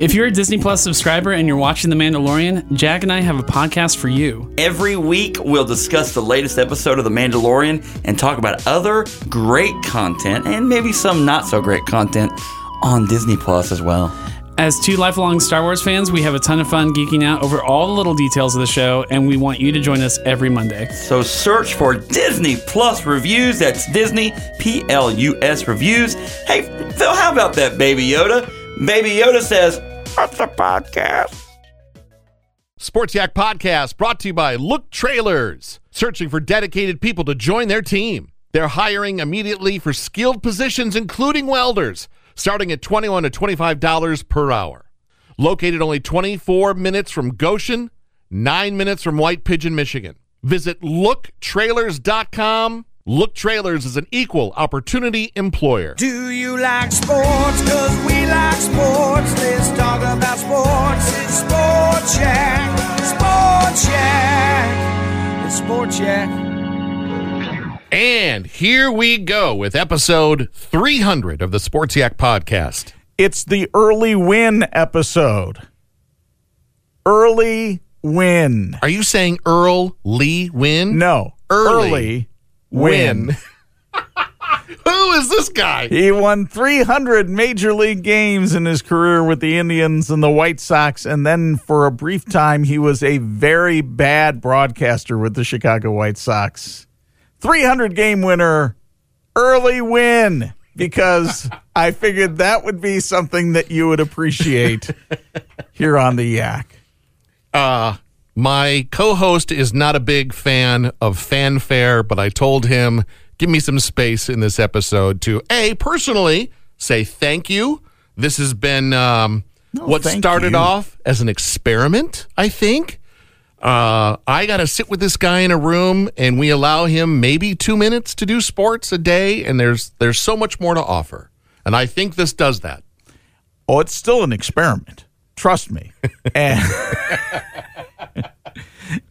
If you're a Disney Plus subscriber and you're watching The Mandalorian, Jack and I have a podcast for you. Every week, we'll discuss the latest episode of The Mandalorian and talk about other great content and maybe some not so great content on Disney Plus as well. As two lifelong Star Wars fans, we have a ton of fun geeking out over all the little details of the show, and we want you to join us every Monday. So search for Disney Plus Reviews. That's Disney P L U S Reviews. Hey, Phil, how about that, Baby Yoda? Baby Yoda says, What's a podcast? Sports Yak Podcast brought to you by Look Trailers, searching for dedicated people to join their team. They're hiring immediately for skilled positions, including welders, starting at 21 to $25 per hour. Located only 24 minutes from Goshen, 9 minutes from White Pigeon, Michigan. Visit looktrailers.com. Look Trailers is an equal opportunity employer. Do you like sports? Cause we like sports. Let's talk about sports. It's Sports Yak. Sports Yak. It's Sports Yak. And here we go with episode 300 of the Sports Yak podcast. It's the early win episode. Early win. Are you saying Earl Lee win? No. Early Early Win. Who is this guy? He won 300 major league games in his career with the Indians and the White Sox. And then for a brief time, he was a very bad broadcaster with the Chicago White Sox. 300 game winner, Early Wynn, because I figured that would be something that you would appreciate here on the Yak. Uh, my co-host is not a big fan of fanfare, but I told him, give me some space in this episode to a personally say thank you. This has been um, what started you. off as an experiment, I think. Uh, I got to sit with this guy in a room, and we allow him maybe two minutes to do sports a day, and there's there's so much more to offer, and I think this does that. Oh, it's still an experiment. Trust me. And,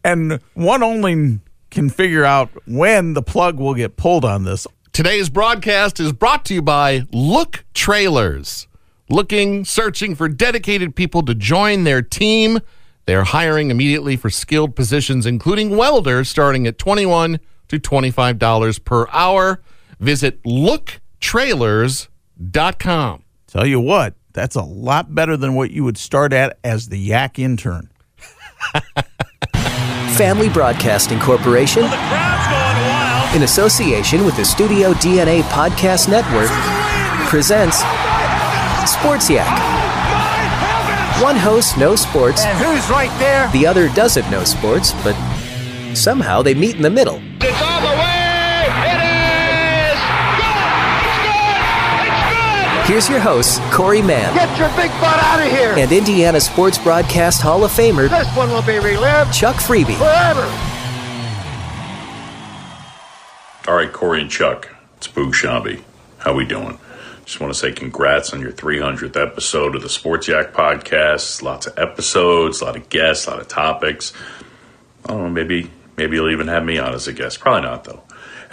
and one only can figure out when the plug will get pulled on this. Today's broadcast is brought to you by Look Trailers. Looking, searching for dedicated people to join their team. They're hiring immediately for skilled positions, including welders, starting at 21 to $25 per hour. Visit looktrailers.com. Tell you what, that's a lot better than what you would start at as the yak intern. Family Broadcasting Corporation, in association with the Studio DNA Podcast Network, presents Sports Yak. One host knows sports, And who's right there? the other doesn't know sports, but somehow they meet in the middle. Here's your hosts, Corey Mann Get your big butt out of here. and Indiana Sports Broadcast Hall of Famer This one will be relived Chuck Freeby. forever. All right, Corey and Chuck, it's Boog Sciambi. How we doing? Just want to say congrats on your 300th episode of the Sports Yak podcast. Lots of episodes, a lot of guests, a lot of topics. I don't know, maybe maybe you'll even have me on as a guest. Probably not though.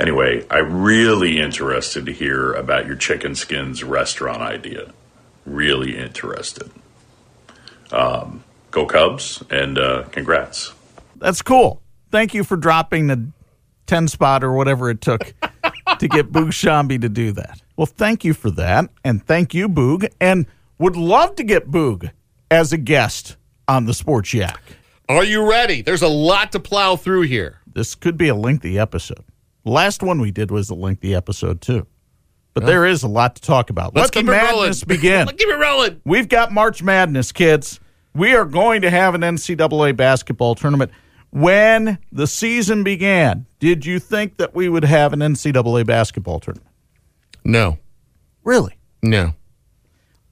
Anyway, I'm really interested to hear about your chicken skins restaurant idea. Really interested. Um, go Cubs and uh, congrats. That's cool. Thank you for dropping the 10 spot or whatever it took to get Boog Sciambi to do that. Well, thank you for that. And thank you, Boog. And would love to get Boog as a guest on the Sports Yak. Are you ready? There's a lot to plow through here. This could be a lengthy episode. Last one we did was a lengthy episode too. But there is a lot to talk about. Let's Let the keep it rolling. madness begin. Let's keep it rolling. We've got March Madness, kids. We are going to have an NCAA basketball tournament. When the season began, did you think that we would have an NCAA basketball tournament? No, Really? no.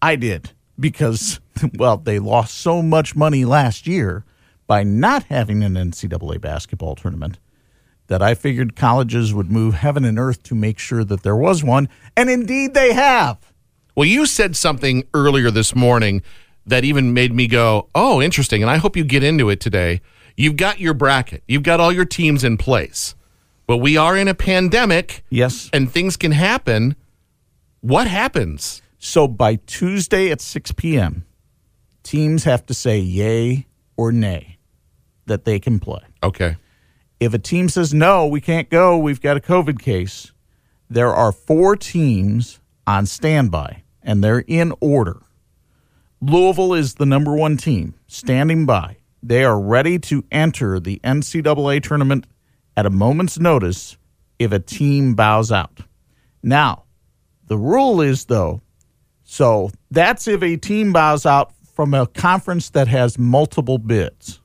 I did because, well, they lost so much money last year by not having an NCAA basketball tournament that I figured colleges would move heaven and earth to make sure that there was one. And indeed they have. Well, you said something earlier this morning that even made me go, oh, interesting. And I hope you get into it today. You've got your bracket, you've got all your teams in place, but we are in a pandemic Yes. and things can happen. What happens? So by Tuesday at 6 p.m., teams have to say yay or nay that they can play. Okay. If a team says no, we can't go, we've got a COVID case, there are four teams on standby, and they're in order. Louisville is the number one team, standing by. They are ready to enter the NCAA tournament at a moment's notice if a team bows out. Now, the rule is, though, so that's if a team bows out from a conference that has multiple bids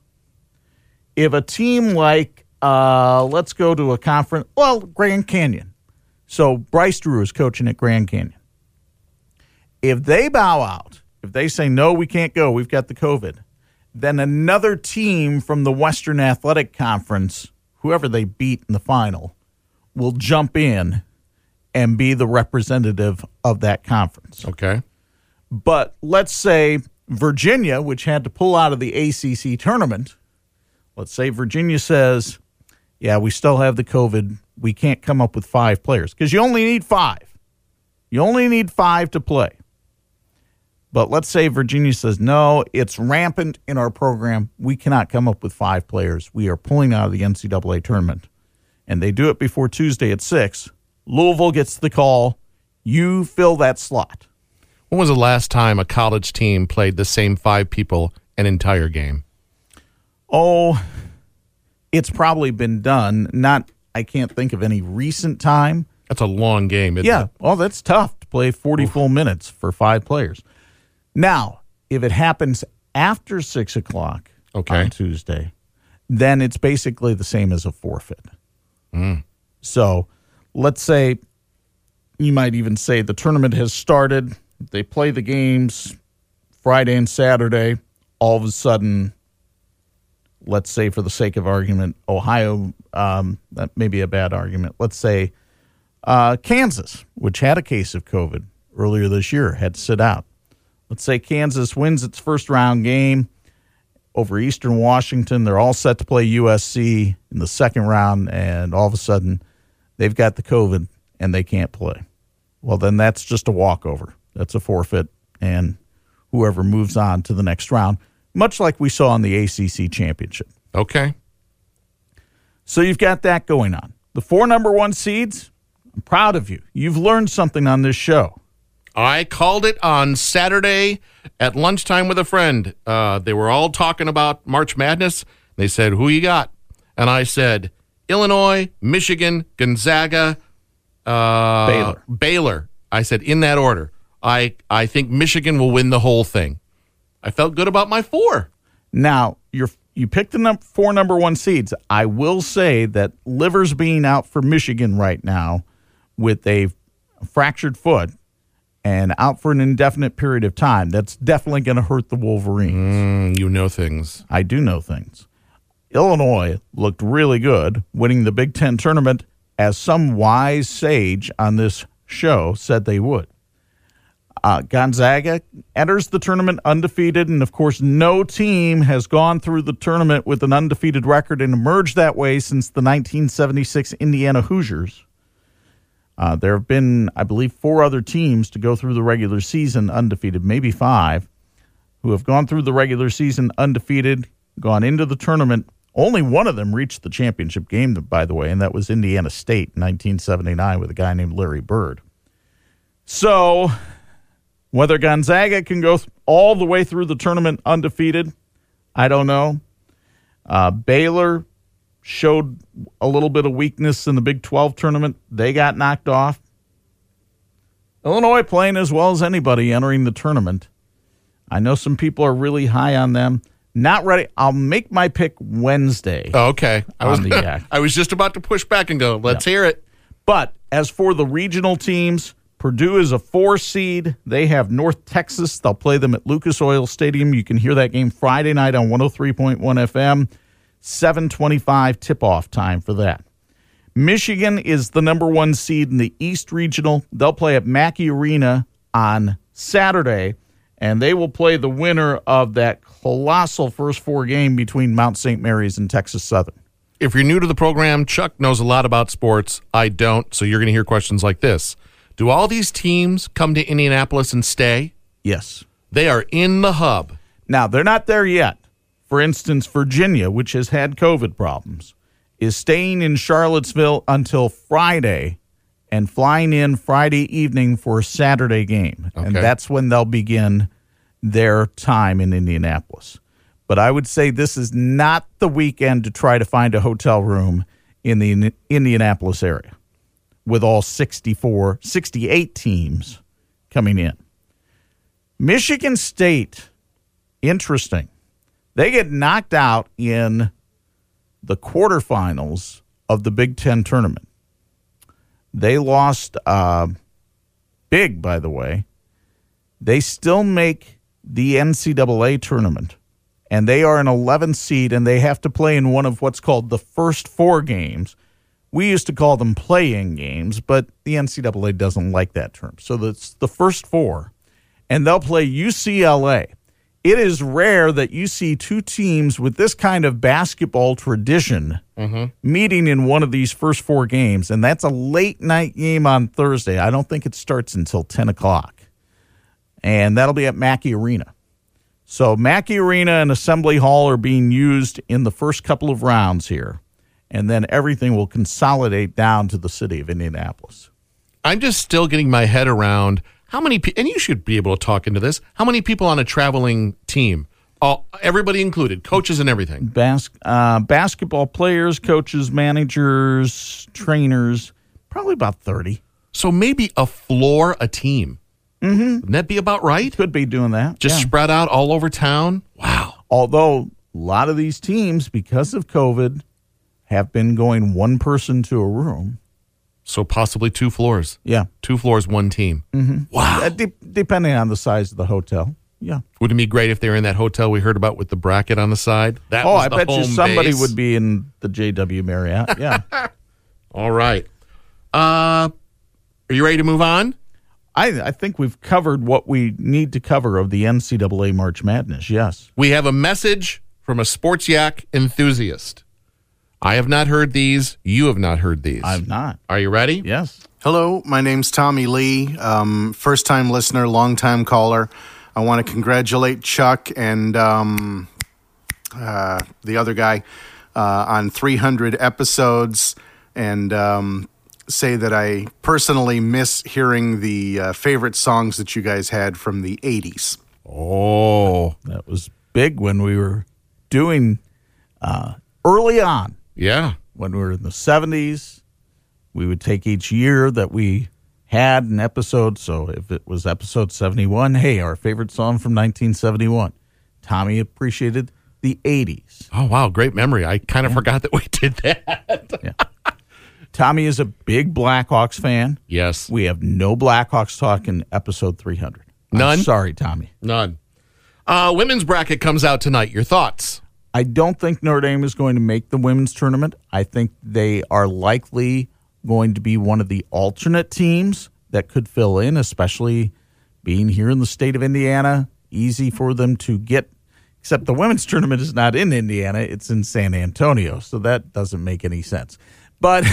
if a team like uh, let's go to a conference well grand canyon. So bryce drew is coaching at grand canyon. If they bow out if they say no we can't go we've got the covid then another team from the western athletic conference whoever they beat in the final will jump in and be the representative of that conference. Okay. but let's say Virginia, which had to pull out of the ACC tournament, let's say Virginia says, yeah, we still have the COVID. We can't come up with five players because you only need five. You only need five to play. But let's say Virginia says, no, it's rampant in our program. We cannot come up with five players. We are pulling out of the NCAA tournament. And they do it before Tuesday at 6. Louisville gets the call. You fill that slot. When was the last time a college team played the same five people an entire game? Oh, it's probably been done. Not, I can't think of any recent time. That's a long game. Yeah. It? Well, that's tough to play 40 full minutes for five players. Now, if it happens after six o'clock Okay. on Tuesday, then it's basically the same as a forfeit. Mm. So let's say you might even say the tournament has started. They play the games Friday and Saturday. All of a sudden, let's say for the sake of argument, Ohio, um, that may be a bad argument. Let's say uh, Kansas, which had a case of COVID earlier this year, had to sit out. Let's say Kansas wins its first round game over Eastern Washington. They're all set to play USC in the second round, and all of a sudden they've got the COVID and they can't play. Well, then that's just a walkover. That's a forfeit, and whoever moves on to the next round, much like we saw in the ACC championship. Okay. So you've got that going on. The four number one seeds, I'm proud of you. You've learned something on this show. I called it on Saturday at lunchtime with a friend. Uh, they were all talking about March Madness. They said, Who you got? And I said, Illinois, Michigan, Gonzaga, uh, Baylor. Baylor. I said, in that order. I, I think Michigan will win the whole thing. I felt good about my four. Now you're you picked the num- four number one seeds. I will say that Livers being out for Michigan right now with a fractured foot and out for an indefinite period of time. That's definitely going to hurt the Wolverines. Mm, you know things. I do know things. Illinois looked really good, winning the Big Ten tournament, as some wise sage on this show said they would. Uh, Gonzaga enters the tournament undefeated, and of course, no team has gone through the tournament with an undefeated record and emerged that way since the 1976 Indiana Hoosiers. Uh, there have been, I believe, four other teams to go through the regular season undefeated, maybe five, who have gone through the regular season undefeated, gone into the tournament. Only one of them reached the championship game, by the way, and that was Indiana State in 1979 with a guy named Larry Bird. So Whether Gonzaga can go all the way through the tournament undefeated, I don't know. Uh, Baylor showed a little bit of weakness in the Big 12 tournament. They got knocked off. Illinois playing as well as anybody entering the tournament. I know some people are really high on them. Not ready. I'll make my pick Wednesday. Oh, okay. I was. I was just about to push back and go, let's hear it. But as for the regional teams, Purdue is a four seed. They have North Texas. They'll play them at Lucas Oil Stadium. You can hear that game Friday night on 103.1 FM. 725 tip off time for that. Michigan is the number one seed in the East Regional. They'll play at Mackey Arena on Saturday, and they will play the winner of that colossal first four game between Mount St. Mary's and Texas Southern. If you're new to the program, Chuck knows a lot about sports. I don't, so you're going to hear questions like this. Do all these teams come to Indianapolis and stay? Yes. They are in the hub. Now, they're not there yet. For instance, Virginia, which has had COVID problems, is staying in Charlottesville until Friday and flying in Friday evening for a Saturday game. And that's when they'll begin their time in Indianapolis. But I would say this is not the weekend to try to find a hotel room in the Indi- Indianapolis area with all 64, 68 teams coming in. Michigan State, interesting. They get knocked out in the quarterfinals of the Big Ten tournament. They lost uh, big, by the way. They still make the NCAA tournament, and they are an 11th seed, and they have to play in one of what's called the first four games. We used to call them playing games, but the NCAA doesn't like that term. So that's the first four, and they'll play UCLA. It is rare that you see two teams with this kind of basketball tradition mm-hmm. meeting in one of these first four games, and that's a late night game on Thursday. I don't think it starts until 10 o'clock, and that'll be at Mackey Arena. So, Mackey Arena and Assembly Hall are being used in the first couple of rounds here, and then everything will consolidate down to the city of Indianapolis. I'm just still getting my head around how many people, and you should be able to talk into this. How many people on a traveling team? All, everybody included, coaches and everything. Bas- uh, basketball players, coaches, managers, trainers, probably about 30. So maybe a floor a team. Mm-hmm. Wouldn't that be about right? Could be doing that. Just yeah. spread out all over town. Wow. Although a lot of these teams, because of COVID, have been going one person to a room. So possibly two floors. Yeah. Two floors, one team. Wow. Uh, de- depending on the size of the hotel. Yeah. Wouldn't it be great if they were in that hotel we heard about with the bracket on the side? That oh, I bet you somebody base. would be in the JW Marriott. Yeah. All right. Uh, are you ready to move on? I, I think we've covered what we need to cover of the NCAA March Madness. Yes. We have a message from a sports yak enthusiast. I have not heard these. You have not heard these. I've not. Are you ready? Yes. Hello, my name's Tommy Lee. Um, first time listener, long time caller. I want to congratulate Chuck and um, uh, the other guy uh, on 300 episodes and um, say that I personally miss hearing the uh, favorite songs that you guys had from the 80s. Oh, That was big when we were doing uh, early on. Yeah. when we were in the 70s. We would take each year that we had an episode. So if it was episode 71, hey, our favorite song from 1971. Tommy appreciated the 80s. Oh, wow. Great memory. I kind of forgot that we did that. Tommy is a big Blackhawks fan. yes. We have no Blackhawks talk in episode 300. I'm None? sorry, Tommy. None. Uh, women's bracket comes out tonight. Your thoughts? I don't think Notre Dame is going to make the women's tournament. I think they are likely going to be one of the alternate teams that could fill in, especially being here in the state of Indiana. Easy for them to get, except the women's tournament is not in Indiana, it's in San Antonio. So that doesn't make any sense. But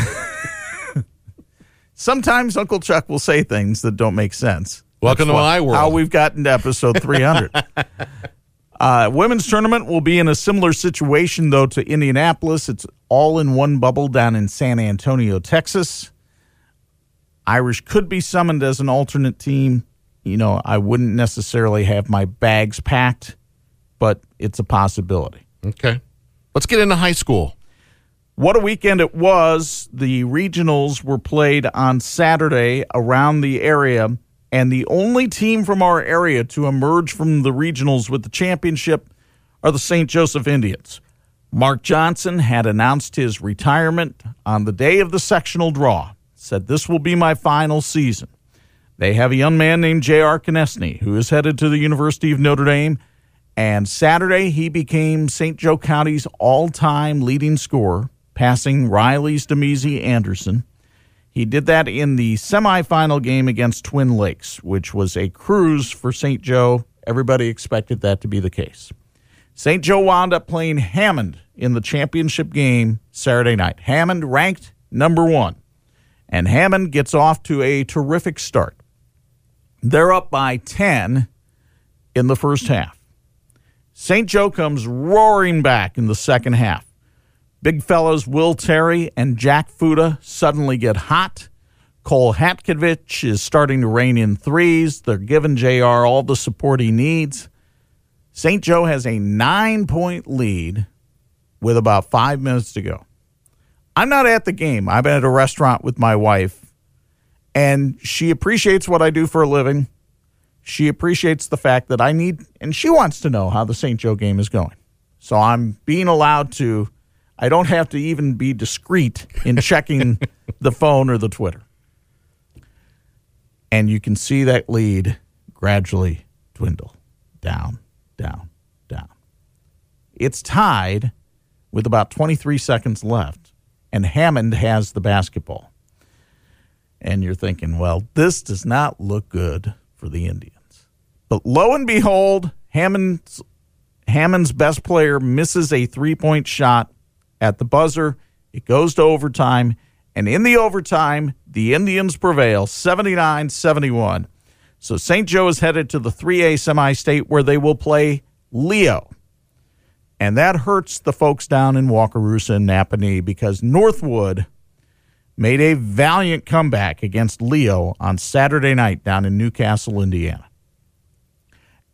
sometimes Uncle Chuck will say things that don't make sense. Welcome to That's my world. How we've gotten to episode 300. Uh, women's tournament will be in a similar situation, though, to Indianapolis. It's all in one bubble down in San Antonio, Texas. Irish could be summoned as an alternate team. you know, I wouldn't necessarily have my bags packed, but it's a possibility. Okay. Let's get into high school. What a weekend it was. The regionals were played on Saturday around the area, and the only team from our area to emerge from the regionals with the championship are the St. Joseph Indians. Mark Johnson had announced his retirement on the day of the sectional draw, said, This will be my final season. They have a young man named J.R. Konieczny who is headed to the University of Notre Dame. And Saturday, he became St. Joe County's all time leading scorer, passing Riley's Demezi Anderson. He did that in the semifinal game against Twin Lakes, which was a cruise for St. Joe. Everybody expected that to be the case. St. Joe wound up playing Hammond in the championship game Saturday night. Hammond ranked number one, and Hammond gets off to a terrific start. They're up by 10 in the first half. St. Joe comes roaring back in the second half. Big fellows Will Terry and Jack Fuda suddenly get hot. Cole Hatkovich is starting to rein in threes. They're giving JR all the support he needs. St. Joe has a nine point lead with about five minutes to go. I'm not at the game. I'm at a restaurant with my wife, and she appreciates what I do for a living. She appreciates the fact that I need, and she wants to know how the St. Joe game is going. So I'm being allowed to, I don't have to even be discreet in checking the phone or the Twitter. And you can see that lead gradually dwindle down, down, down. It's tied with about 23 seconds left, and Hammond has the basketball. And you're thinking, well, this does not look good for the Indians. But lo and behold, Hammond's, Hammond's best player misses a three point shot at the buzzer. It goes to overtime. And in the overtime, the Indians prevail 79 71. So St. Joe is headed to the 3A semi state where they will play Leo. And that hurts the folks down in Wakarusa and Nappanee because Northwood made a valiant comeback against Leo on Saturday night down in Newcastle, Indiana.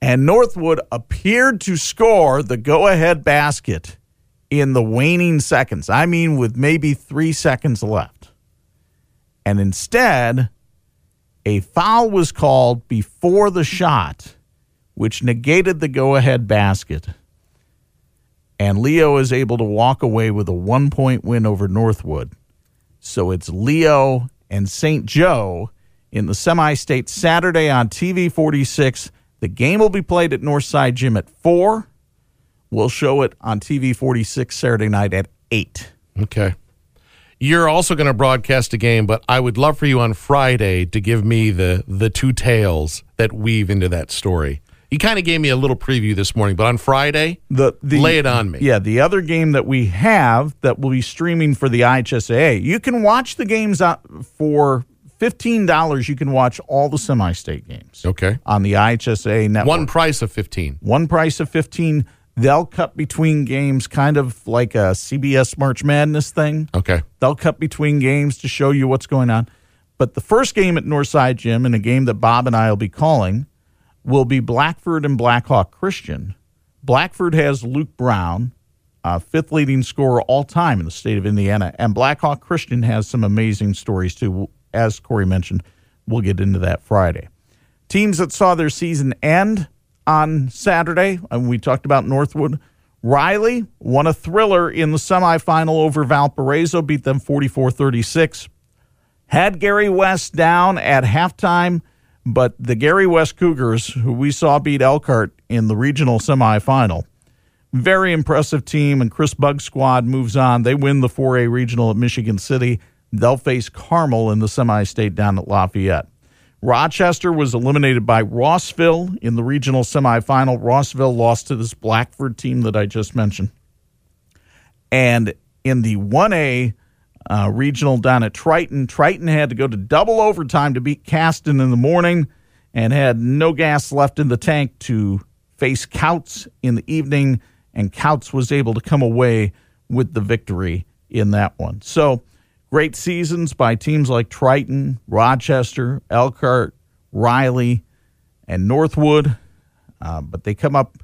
And Northwood appeared to score the go ahead basket in the waning seconds. I mean, with maybe three seconds left. And instead, a foul was called before the shot, which negated the go ahead basket. And Leo is able to walk away with a one point win over Northwood. So it's Leo and St. Joe in the semi state Saturday on TV 46. The game will be played at Northside Gym at 4. We'll show it on TV 46 Saturday night at 8. Okay. You're also going to broadcast a game, but I would love for you on Friday to give me the the two tales that weave into that story. You kind of gave me a little preview this morning, but on Friday, the, the lay it on me. Yeah, the other game that we have that will be streaming for the IHSAA, you can watch the games uh, for fifteen dollars. You can watch all the semi-state games. Okay. On the IHSAA network, one price of fifteen. One price of fifteen. They'll cut between games, kind of like a CBS March Madness thing. Okay. They'll cut between games to show you what's going on. But the first game at Northside Gym, and a game that Bob and I will be calling, will be Blackford and Blackhawk Christian. Blackford has Luke Brown, uh, fifth leading scorer all time in the state of Indiana, and Blackhawk Christian has some amazing stories too. As Corey mentioned, we'll get into that Friday. Teams that saw their season end on Saturday, and we talked about Northwood. Riley won a thriller in the semifinal over Valparaiso, beat them 44 36. Had Gary West down at halftime but the Gary West Cougars, who we saw beat Elkhart in the regional semifinal, very impressive team, and Chris Bug's squad moves on. They win the 4A regional at Michigan City. They'll face Carmel in the semi state down at Lafayette. Rochester was eliminated by Rossville in the regional semifinal. Rossville lost to this Blackford team that I just mentioned. And in the 1A uh, regional down at Triton. Triton had to go to double overtime to beat Caston in the morning and had no gas left in the tank to face Kouts in the evening, and Kouts was able to come away with the victory in that one. So, great seasons by teams like Triton, Rochester, Elkhart, Riley, and Northwood, uh, but they come up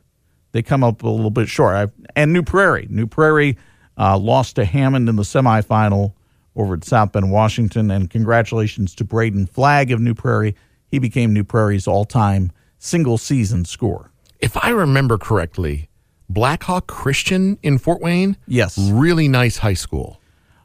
they come up a little bit short. I've, and New Prairie, New Prairie uh, lost to Hammond in the semifinal over at South Bend, Washington, and congratulations to Braden Flagg of New Prairie. He became New Prairie's all-time single season scorer. If I remember correctly, Blackhawk Christian in Fort Wayne, Yes. really nice high school.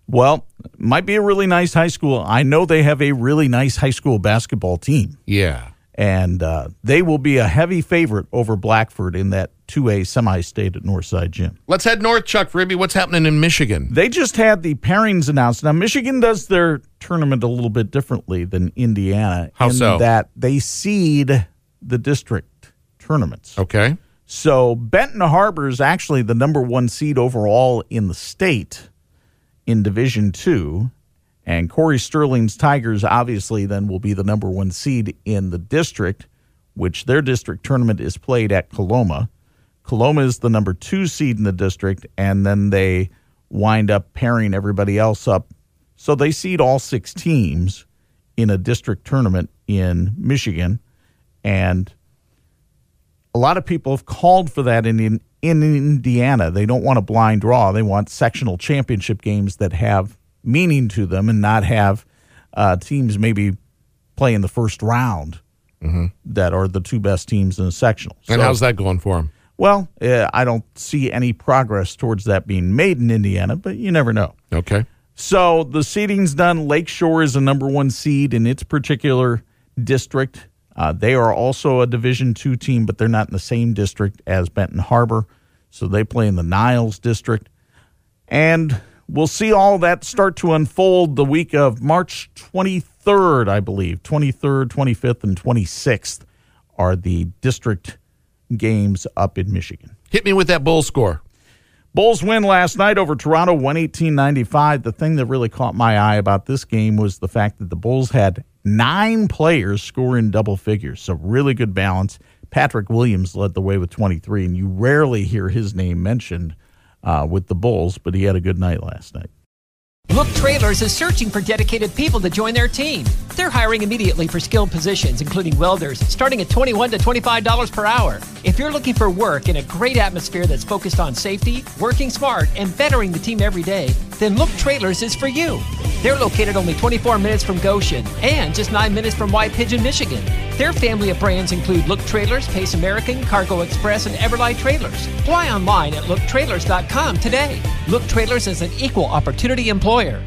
Well, might be a really nice high school. I know they have a really nice high school basketball team. Yeah. and uh, they will be a heavy favorite over Blackford in that 2A semi-state at Northside Gym. Let's head north, Chuck Freeby. What's happening in Michigan? They just had the pairings announced. Now, Michigan does their tournament a little bit differently than Indiana. How in so? That they seed the district tournaments. Okay. So Benton Harbor is actually the number one seed overall in the state in Division Two, and Corey Sterling's Tigers obviously then will be the number one seed in the district, which their district tournament is played at Coloma. Coloma is the number two seed in the district, and then they wind up pairing everybody else up. So they seed all six teams in a district tournament in Michigan, and a lot of people have called for that in, in in Indiana. They don't want a blind draw. They want sectional championship games that have meaning to them and not have uh, teams maybe play in the first round that are the two best teams in a sectional. And So- how's that going for them? Well, uh, I don't see any progress towards that being made in Indiana, but you never know. Okay. So the seeding's done. Lakeshore is a number one seed in its particular district. Uh, they are also a Division two team, but they're not in the same district as Benton Harbor. So they play in the Niles district. And we'll see all that start to unfold the week of March 23rd, I believe. 23rd, 25th, and 26th are the district games up in Michigan. Hit me with that bowl score. Bulls win last night over Toronto, 118 95. The thing that really caught my eye about this game was the fact that the Bulls had nine players score in double figures. So, really good balance. Patrick Williams led the way with 23, and you rarely hear his name mentioned uh, with the Bulls, but he had a good night last night. Look Trailers is searching for dedicated people to join their team. They're hiring immediately for skilled positions, including welders, starting at 21 to $25 per hour. If you're looking for work in a great atmosphere that's focused on safety, working smart, and bettering the team every day, then Look Trailers is for you. They're located only 24 minutes from Goshen and just 9 minutes from White Pigeon, Michigan. Their family of brands include Look Trailers, Pace American, Cargo Express, and Everlight Trailers. Apply online at looktrailers.com today. Look Trailers is an equal opportunity employer.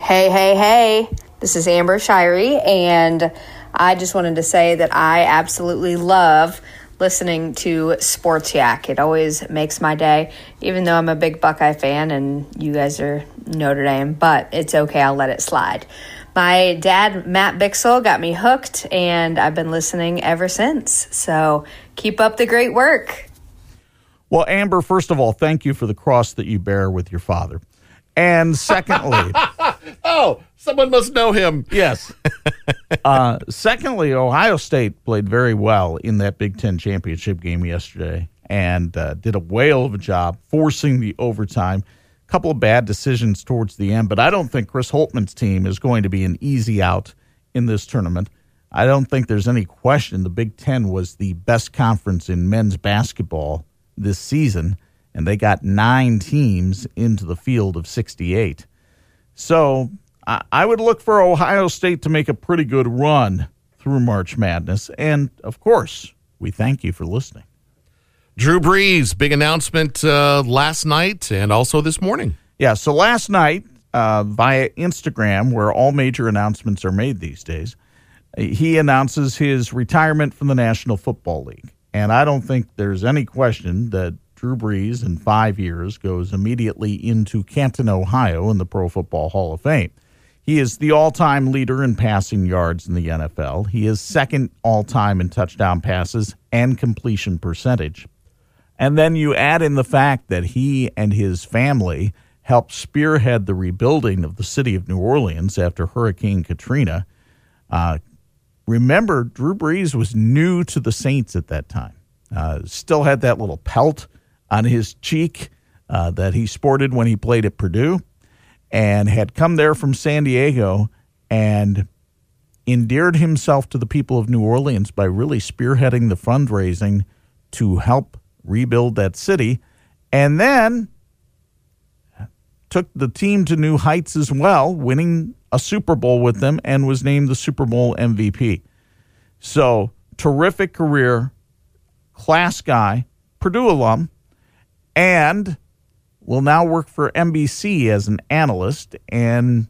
Hey, hey, hey. This is Amber Shirey, and I just wanted to say that I absolutely love listening to Sports Yak. It always makes my day, even though I'm a big Buckeye fan and you guys are Notre Dame, but it's okay. I'll let it slide. My dad, Matt Bixel, got me hooked, and I've been listening ever since. So keep up the great work. Well, Amber, first of all, thank you for the cross that you bear with your father. And secondly, Oh, someone must know him. Yes. uh, secondly, Ohio State played very well in that Big Ten championship game yesterday and uh, did a whale of a job forcing the overtime. Couple of bad decisions towards the end, but I don't think Chris Holtmann's team is going to be an easy out in this tournament. I don't think there's any question the Big Ten was the best conference in men's basketball this season, and they got nine teams into the field of 68. So I would look for Ohio State to make a pretty good run through March Madness. And of course, we thank you for listening. Drew Brees, big announcement uh, last night and also this morning. Yeah, so last night uh, via Instagram, where all major announcements are made these days, he announces his retirement from the National Football League. And I don't think there's any question that Drew Brees in five years goes immediately into Canton, Ohio, in the Pro Football Hall of Fame. He is the all time leader in passing yards in the NFL. He is second all time in touchdown passes and completion percentage. And then you add in the fact that he and his family helped spearhead the rebuilding of the city of New Orleans after Hurricane Katrina. Uh, remember, Drew Brees was new to the Saints at that time. Uh, still had that little pelt on his cheek uh, that he sported when he played at Purdue and had come there from San Diego and endeared himself to the people of New Orleans by really spearheading the fundraising to help rebuild that city, and then took the team to new heights as well, winning a Super Bowl with them and was named the Super Bowl MVP. So, terrific career, class guy, Purdue alum, and will now work for NBC as an analyst and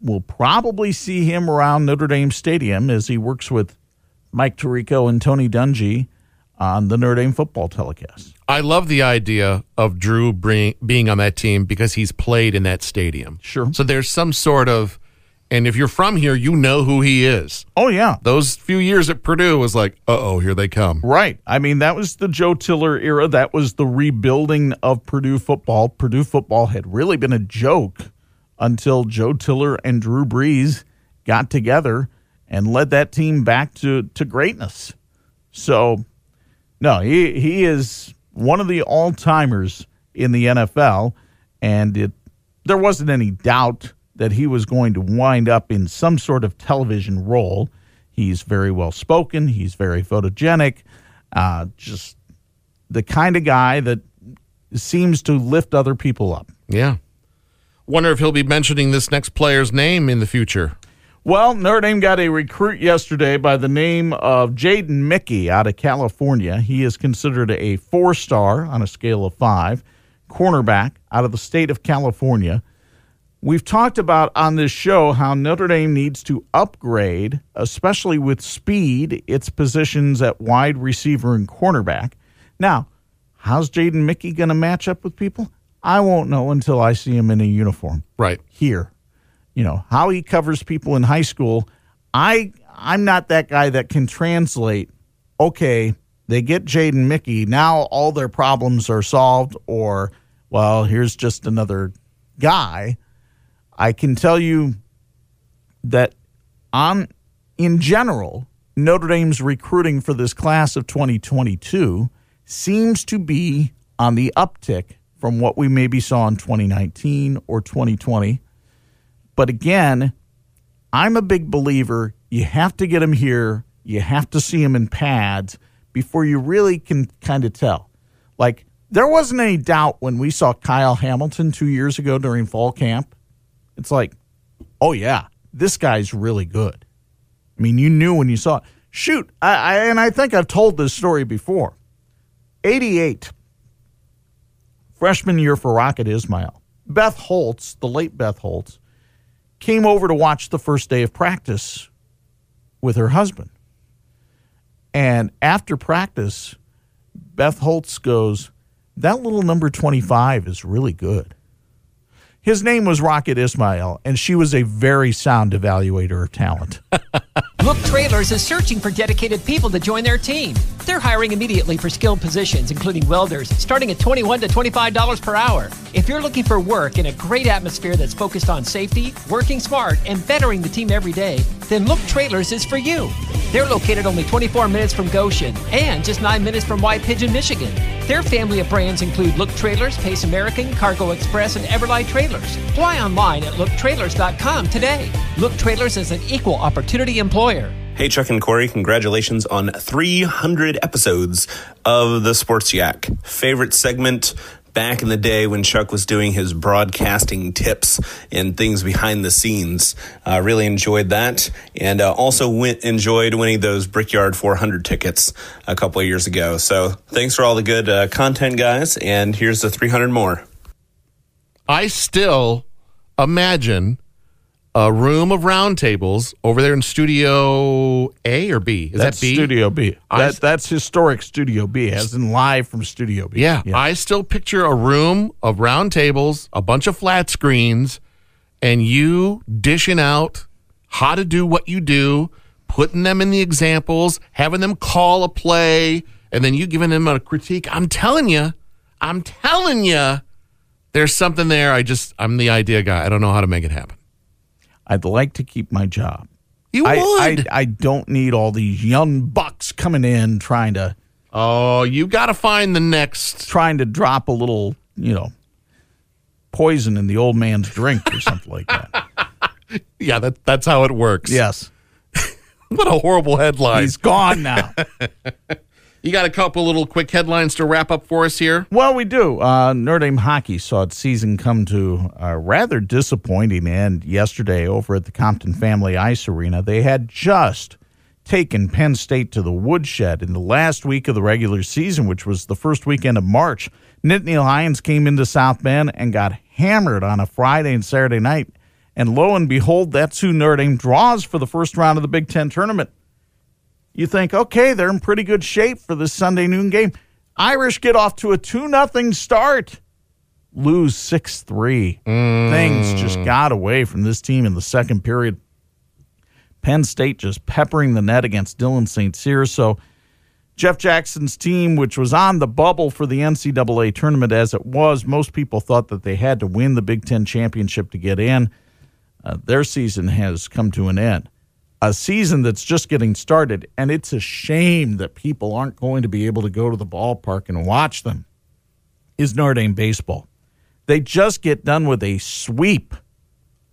we'll probably see him around Notre Dame Stadium as he works with Mike Tirico and Tony Dungy on the Notre Dame football telecast. I love the idea of Drew bring, being on that team because he's played in that stadium. Sure. So there's some sort of, and if you're from here, you know who he is. Oh, yeah. Those few years at Purdue was like, uh oh, here they come. Right. I mean, that was the Joe Tiller era. That was the rebuilding of Purdue football. Purdue football had really been a joke until Joe Tiller and Drew Brees got together and led that team back to, to greatness. So, no, he, he is one of the all timers in the NFL, and it there wasn't any doubt that he was going to wind up in some sort of television role. He's very well spoken. He's very photogenic. Uh, just the kind of guy that seems to lift other people up. Yeah. Wonder if he'll be mentioning this next player's name in the future. Well, Notre Dame got a recruit yesterday by the name of Jaden Mickey out of California. He is considered a four star on a scale of five, cornerback out of the state of California. We've talked about on this show how Notre Dame needs to upgrade, especially with speed, its positions at wide receiver and cornerback. Now, how's Jaden Mickey going to match up with people? I won't know until I see him in a uniform. Right. Here. You know, how he covers people in high school. I I'm not that guy that can translate, okay, they get Jaden Mickey, now all their problems are solved, or well, here's just another guy. I can tell you that on in general, Notre Dame's recruiting for this class of 2022 seems to be on the uptick from what we maybe saw in 2019 or 2020. But again, I'm a big believer you have to get him here, you have to see him in pads before you really can kind of tell. Like, there wasn't any doubt when we saw Kyle Hamilton two years ago during fall camp. It's like, oh, yeah, this guy's really good. I mean, you knew when you saw it. Shoot, I, I, and I think I've told this story before. 88, freshman year for Rocket Ismail. Beth Holtz, the late Beth Holtz, came over to watch the first day of practice with her husband. And after practice, Beth Holtz goes, That little number 25 is really good. His name was Rocket Ismail, and she was a very sound evaluator of talent. Look Trailers is searching for dedicated people to join their team. They're hiring immediately for skilled positions, including welders, starting at 21 to $25 per hour. If you're looking for work in a great atmosphere that's focused on safety, working smart, and bettering the team every day, then Look Trailers is for you. They're located only 24 minutes from Goshen and just 9 minutes from White Pigeon, Michigan. Their family of brands include Look Trailers, Pace American, Cargo Express, and Everlight Trailers. Fly online at looktrailers.com today. Look Trailers is an equal opportunity employer. Hey, Chuck and Corey, congratulations on 300 episodes of the Sports Yak. Favorite segment back in the day when Chuck was doing his broadcasting tips and things behind the scenes. Uh, really enjoyed that. And uh, also went, enjoyed winning those Brickyard 400 tickets a couple of years ago. So thanks for all the good uh, content, guys. And here's the 300 more. I still imagine a room of round tables over there in Studio A or B. Is that's that B? Studio B. That, that's historic Studio B, as in live from Studio B. Yeah, I still picture a room of round tables, a bunch of flat screens, and you dishing out how to do what you do, putting them in the examples, having them call a play, and then you giving them a critique. I'm telling you, I'm telling you, there's something there. I just, I'm the idea guy. I don't know how to make it happen. I'd like to keep my job. You I, would. I, I don't need all these young bucks coming in trying to. Oh, you got to find the next. Trying to drop a little, you know, poison in the old man's drink or something like that. Yeah, that, that's how it works. Yes. What a horrible headline. He's gone now. You got a couple little quick headlines to wrap up for us here? Well, we do. Uh, Notre Dame hockey saw its season come to a rather disappointing end yesterday over at the Compton Family Ice Arena. They had just taken Penn State to the woodshed in the last week of the regular season, which was the first weekend of March. Nittany Lions came into South Bend and got hammered on a Friday and Saturday night. And lo and behold, that's who Notre Dame draws for the first round of the Big Ten tournament you think, okay, they're in pretty good shape for this Sunday noon game. Irish get off to a 2 nothing start, lose 6 3. Things just got away from this team in the second period. Penn State just peppering the net against Dylan St. Cyr. So, Jeff Jackson's team, which was on the bubble for the NCAA tournament as it was, most people thought that they had to win the Big Ten championship to get in. Uh, their season has come to an end a season that's just getting started, and it's a shame that people aren't going to be able to go to the ballpark and watch them, is Notre Dame baseball. They just get done with a sweep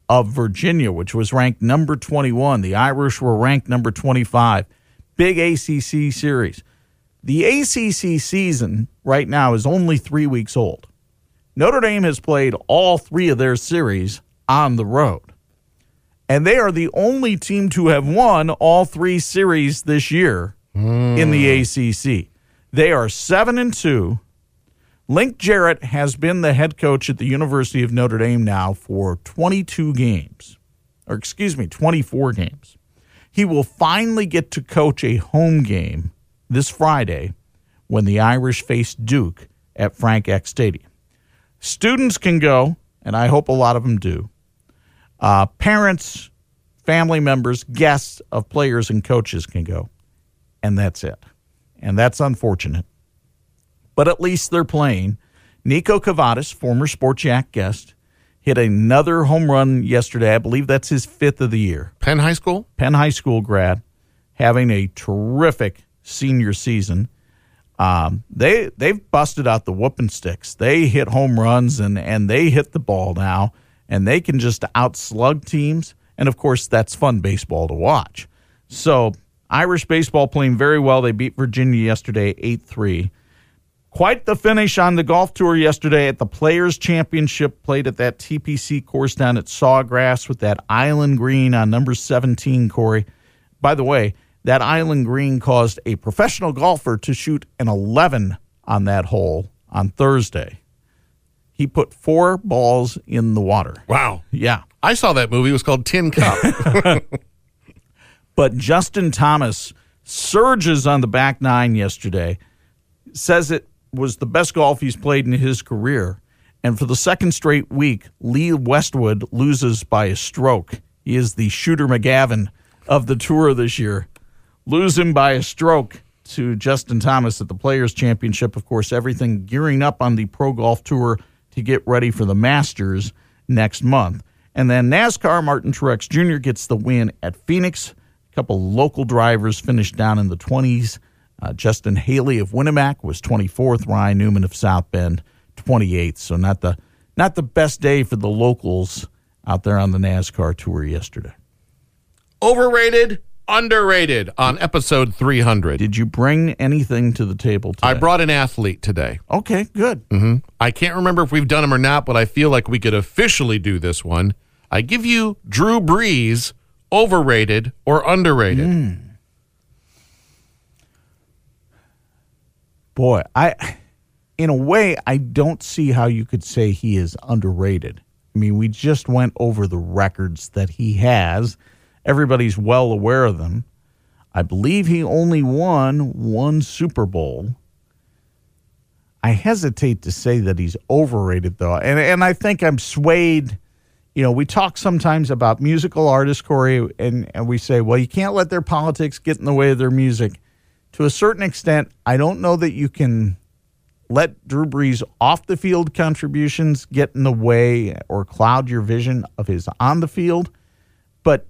of Virginia, which was ranked number 21. The Irish were ranked number 25. Big ACC series. The ACC season right now is only three weeks old. Notre Dame has played all three of their series on the road and they are the only team to have won all three series this year in the hmm. ACC. They are seven and two. Link Jarrett has been the head coach at the University of Notre Dame now for 22 games, or excuse me, 24 games. He will finally get to coach a home game this Friday when the Irish face Duke at Frank Eck Stadium. Students can go, and I hope a lot of them do. Uh, parents, family members, guests of players and coaches can go. And that's it. And that's unfortunate. But at least they're playing. Niko Kavadas, former Sports Yak guest, hit another home run yesterday. I believe that's his fifth of the year. Penn High School? Penn High School grad, having a terrific senior season. Um, they they've busted out the whooping sticks. They hit home runs and and they hit the ball now, and they can just outslug teams. And of course, that's fun baseball to watch. So Irish baseball playing very well. They beat Virginia yesterday, eight three. Quite the finish on the golf tour yesterday at the Players Championship. Played at that TPC course down at Sawgrass with that island green on number 17, Corey. By the way, that island green caused a professional golfer to shoot an 11 on that hole on Thursday. He put four balls in the water. Wow. Yeah. I saw that movie. It was called Tin Cup. But Justin Thomas surges on the back nine yesterday, says it was the best golf he's played in his career. And for the second straight week, Lee Westwood loses by a stroke. He is the shooter McGavin of the tour this year. Lose him by a stroke to Justin Thomas at the Players Championship. Of course, everything gearing up on the Pro Golf Tour to get ready for the Masters next month. And then NASCAR, Martin Truex Jr. gets the win at Phoenix. A couple local drivers finished down in the 20s. Uh, Justin Haley of Winamac was 24th. Ryan Newman of South Bend, 28th. So not the not the best day for the locals out there on the NASCAR tour yesterday. Overrated, underrated on episode 300. Did you bring anything to the table today? I brought an athlete today. Okay, good. hmm I can't remember if we've done him or not, but I feel like we could officially do this one. I give you Drew Brees, overrated or underrated. Boy, I in a way I don't see how you could say he is underrated. I mean, we just went over the records that he has. Everybody's well aware of them. I believe he only won one Super Bowl. I hesitate to say that he's overrated though. And and I think I'm swayed you know, we talk sometimes about musical artists, Corey, and, and we say, well, you can't let their politics get in the way of their music. To a certain extent, I don't know that you can let Drew Brees off the field contributions get in the way or cloud your vision of his on the field. But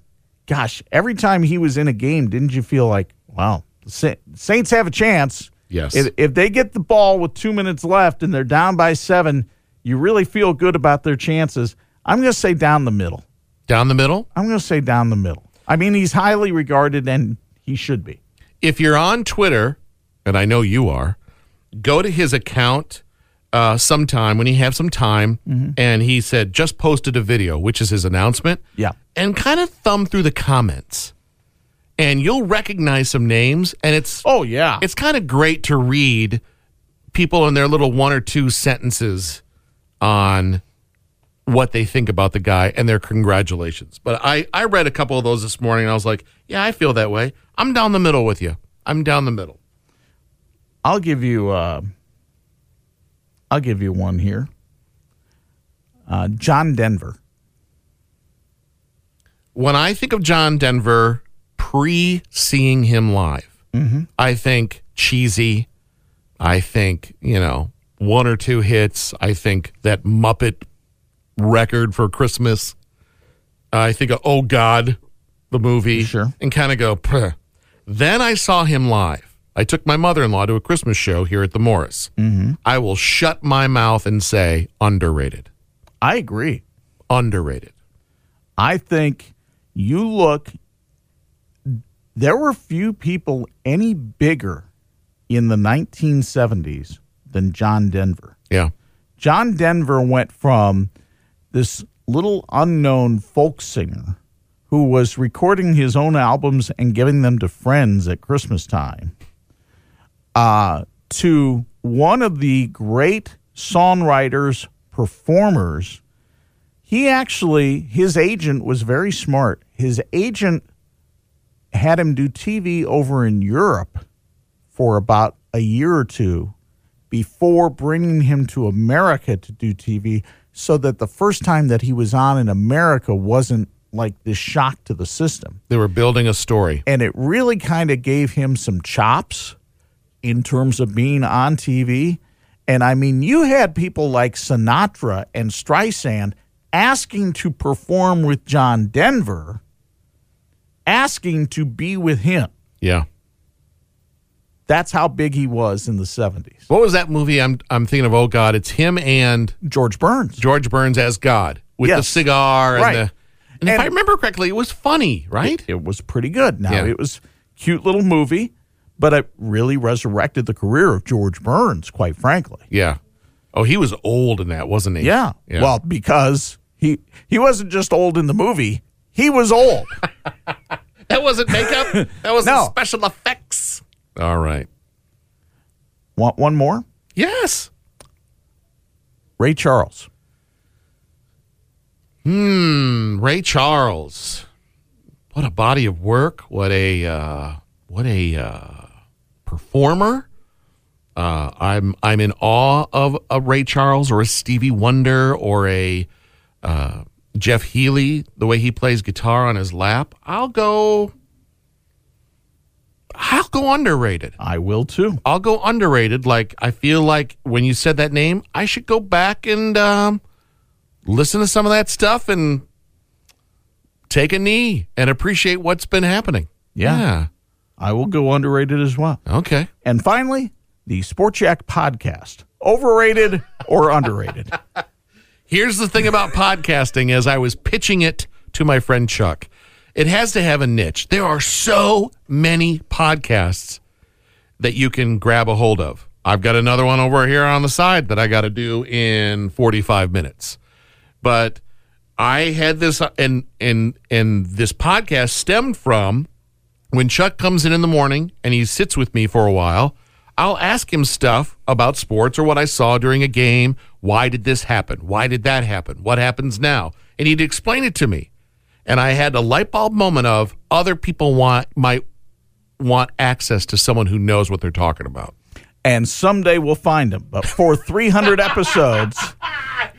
gosh, every time he was in a game, didn't you feel like, wow, Saints have a chance? Yes. If, if they get the ball with two minutes left and they're down by seven, you really feel good about their chances. I'm going to say down the middle. Down the middle? I'm going to say down the middle. I mean, he's highly regarded, and he should be. If you're on Twitter, and I know you are, go to his account uh, sometime when he have some time, and he said just posted a video, which is his announcement. Yeah. and kind of thumb through the comments, and you'll recognize some names, and it's Oh yeah, it's kind of great to read people in their little one or two sentences on what they think about the guy and their congratulations. But I, I read a couple of those this morning and I was like, yeah, I feel that way. I'm down the middle with you. I'm down the middle. I'll give you. Uh, I'll give you one here. Uh, John Denver. When I think of John Denver pre seeing him live, I think cheesy. I think, you know, one or two hits. I think that Muppet record for Christmas. I think of Oh God, the movie. Sure. And kind of go, "Puh." Then I saw him live. I took my mother in law to a Christmas show here at the Morris. Mm-hmm. I will shut my mouth and say underrated. I agree. Underrated. I think you look. There were few people any bigger in the 1970s than John Denver. Yeah. John Denver went from this little unknown folk singer who was recording his own albums and giving them to friends at Christmas time uh, to one of the great songwriters, performers. He actually, his agent was very smart. His agent had him do TV over in Europe for about a year or two before bringing him to America to do TV so that the first time that he was on in America wasn't like this shock to the system. They were building a story. And it really kind of gave him some chops in terms of being on TV. And I mean, you had people like Sinatra and Streisand asking to perform with John Denver, asking to be with him. Yeah. That's how big he was in the 70s. What was that movie? I'm I'm thinking of. Oh God, it's him and George Burns. George Burns as God with the cigar and Right. the. And, if And- I remember correctly, it was funny, right? It, it was pretty good. Now, Yeah. it was cute little movie, but it really resurrected the career of George Burns, quite frankly. yeah. Oh, he was old in that, wasn't he? Yeah. Yeah. Well, because he he wasn't just old in the movie, he was old. that wasn't makeup. That was No. special effects. All right. Want one more? Yes. Ray Charles. Hmm. Ray Charles. What a body of work. What a uh, what a uh, performer. Uh, I'm I'm in awe of a Ray Charles or a Stevie Wonder or a uh, Jeff Healey. The way he plays guitar on his lap. I'll go. I'll go underrated. I will too. I'll go underrated. Like I feel like when you said that name, I should go back and um, listen to some of that stuff and take a knee and appreciate what's been happening. Yeah. I will go underrated as well. Okay. And finally, the Sports Yak podcast. Overrated or underrated? Here's the thing about podcasting as I was pitching it to my friend Chuck. It has to have a niche. There are so many podcasts that you can grab a hold of. I've got another one over here on the side that I got to do in 45 minutes. But I had this uh, and and and this podcast stemmed from when Chuck comes in in the morning and he sits with me for a while, I'll ask him stuff about sports or what I saw during a game. Why did this happen? Why did that happen? What happens now? And he'd explain it to me. And I had a light bulb moment of other people want might want access to someone who knows what they're talking about. and someday we'll find him. But for 300 episodes,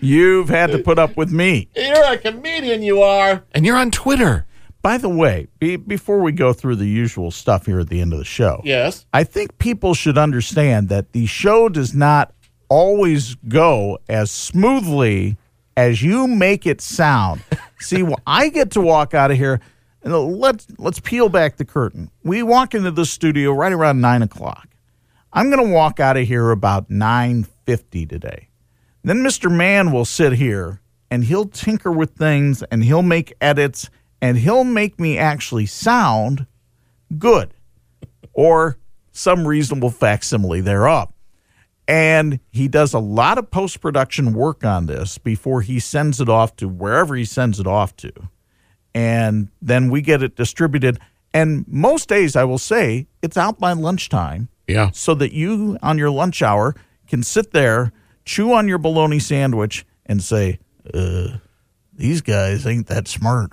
you've had to put up with me. You're a comedian, you are. And you're on Twitter. By the way, be, before we go through the usual stuff here at the end of the show, Yes. I think people should understand that the show does not always go as smoothly as you make it sound. See, well, I get to walk out of here, and let's let's peel back the curtain. We walk into the studio right around nine o'clock. I'm going to walk out of here about nine fifty today. Then Mr. Man will sit here and he'll tinker with things and he'll make edits and he'll make me actually sound good or some reasonable facsimile thereof. And he does a lot of post production work on this before he sends it off to wherever he sends it off to. And then we get it distributed. And most days, I will say, it's out by lunchtime. Yeah. So that you, on your lunch hour, can sit there, chew on your bologna sandwich, and say, uh, these guys ain't that smart.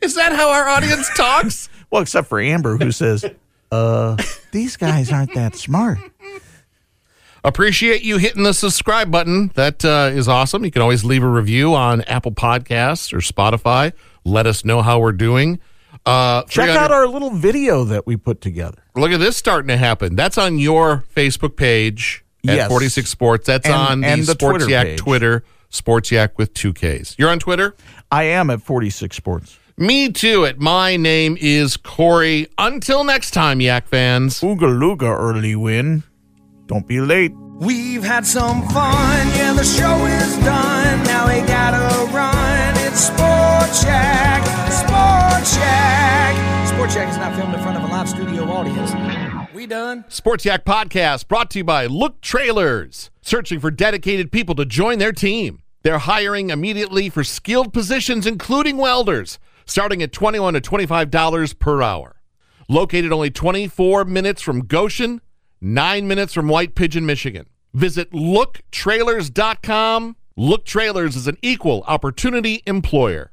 Is that how our audience talks? well, except for Amber, who says, uh, these guys aren't that smart. Appreciate you hitting the subscribe button. That uh, is awesome. You can always leave a review on Apple Podcasts or Spotify. Let us know how we're doing. Uh, Check out our little video that we put together. Look at this starting to happen. That's on your Facebook page at Yes. 46 Sports. That's And- on and the, the Twitter Sports Yak page. Twitter, Sports Yak with two Ks. You're on Twitter? I am at 46 Sports. Me too. At my name is Corey. Until next time, Yak fans. Ooga Luga Early Wynn. Don't be late. We've had some fun, yeah, the show is done. Now we gotta run. It's Sports Yak, Sports Yak. Sports Yak is not filmed in front of a live studio audience. We done? Sports Yak Podcast brought to you by Look Trailers. Searching for dedicated people to join their team. They're hiring immediately for skilled positions, including welders, starting at 21 to $25 per hour. Located only 24 minutes from Goshen, 9 minutes from White Pigeon, Michigan. Visit looktrailers.com. Look Trailers is an equal opportunity employer.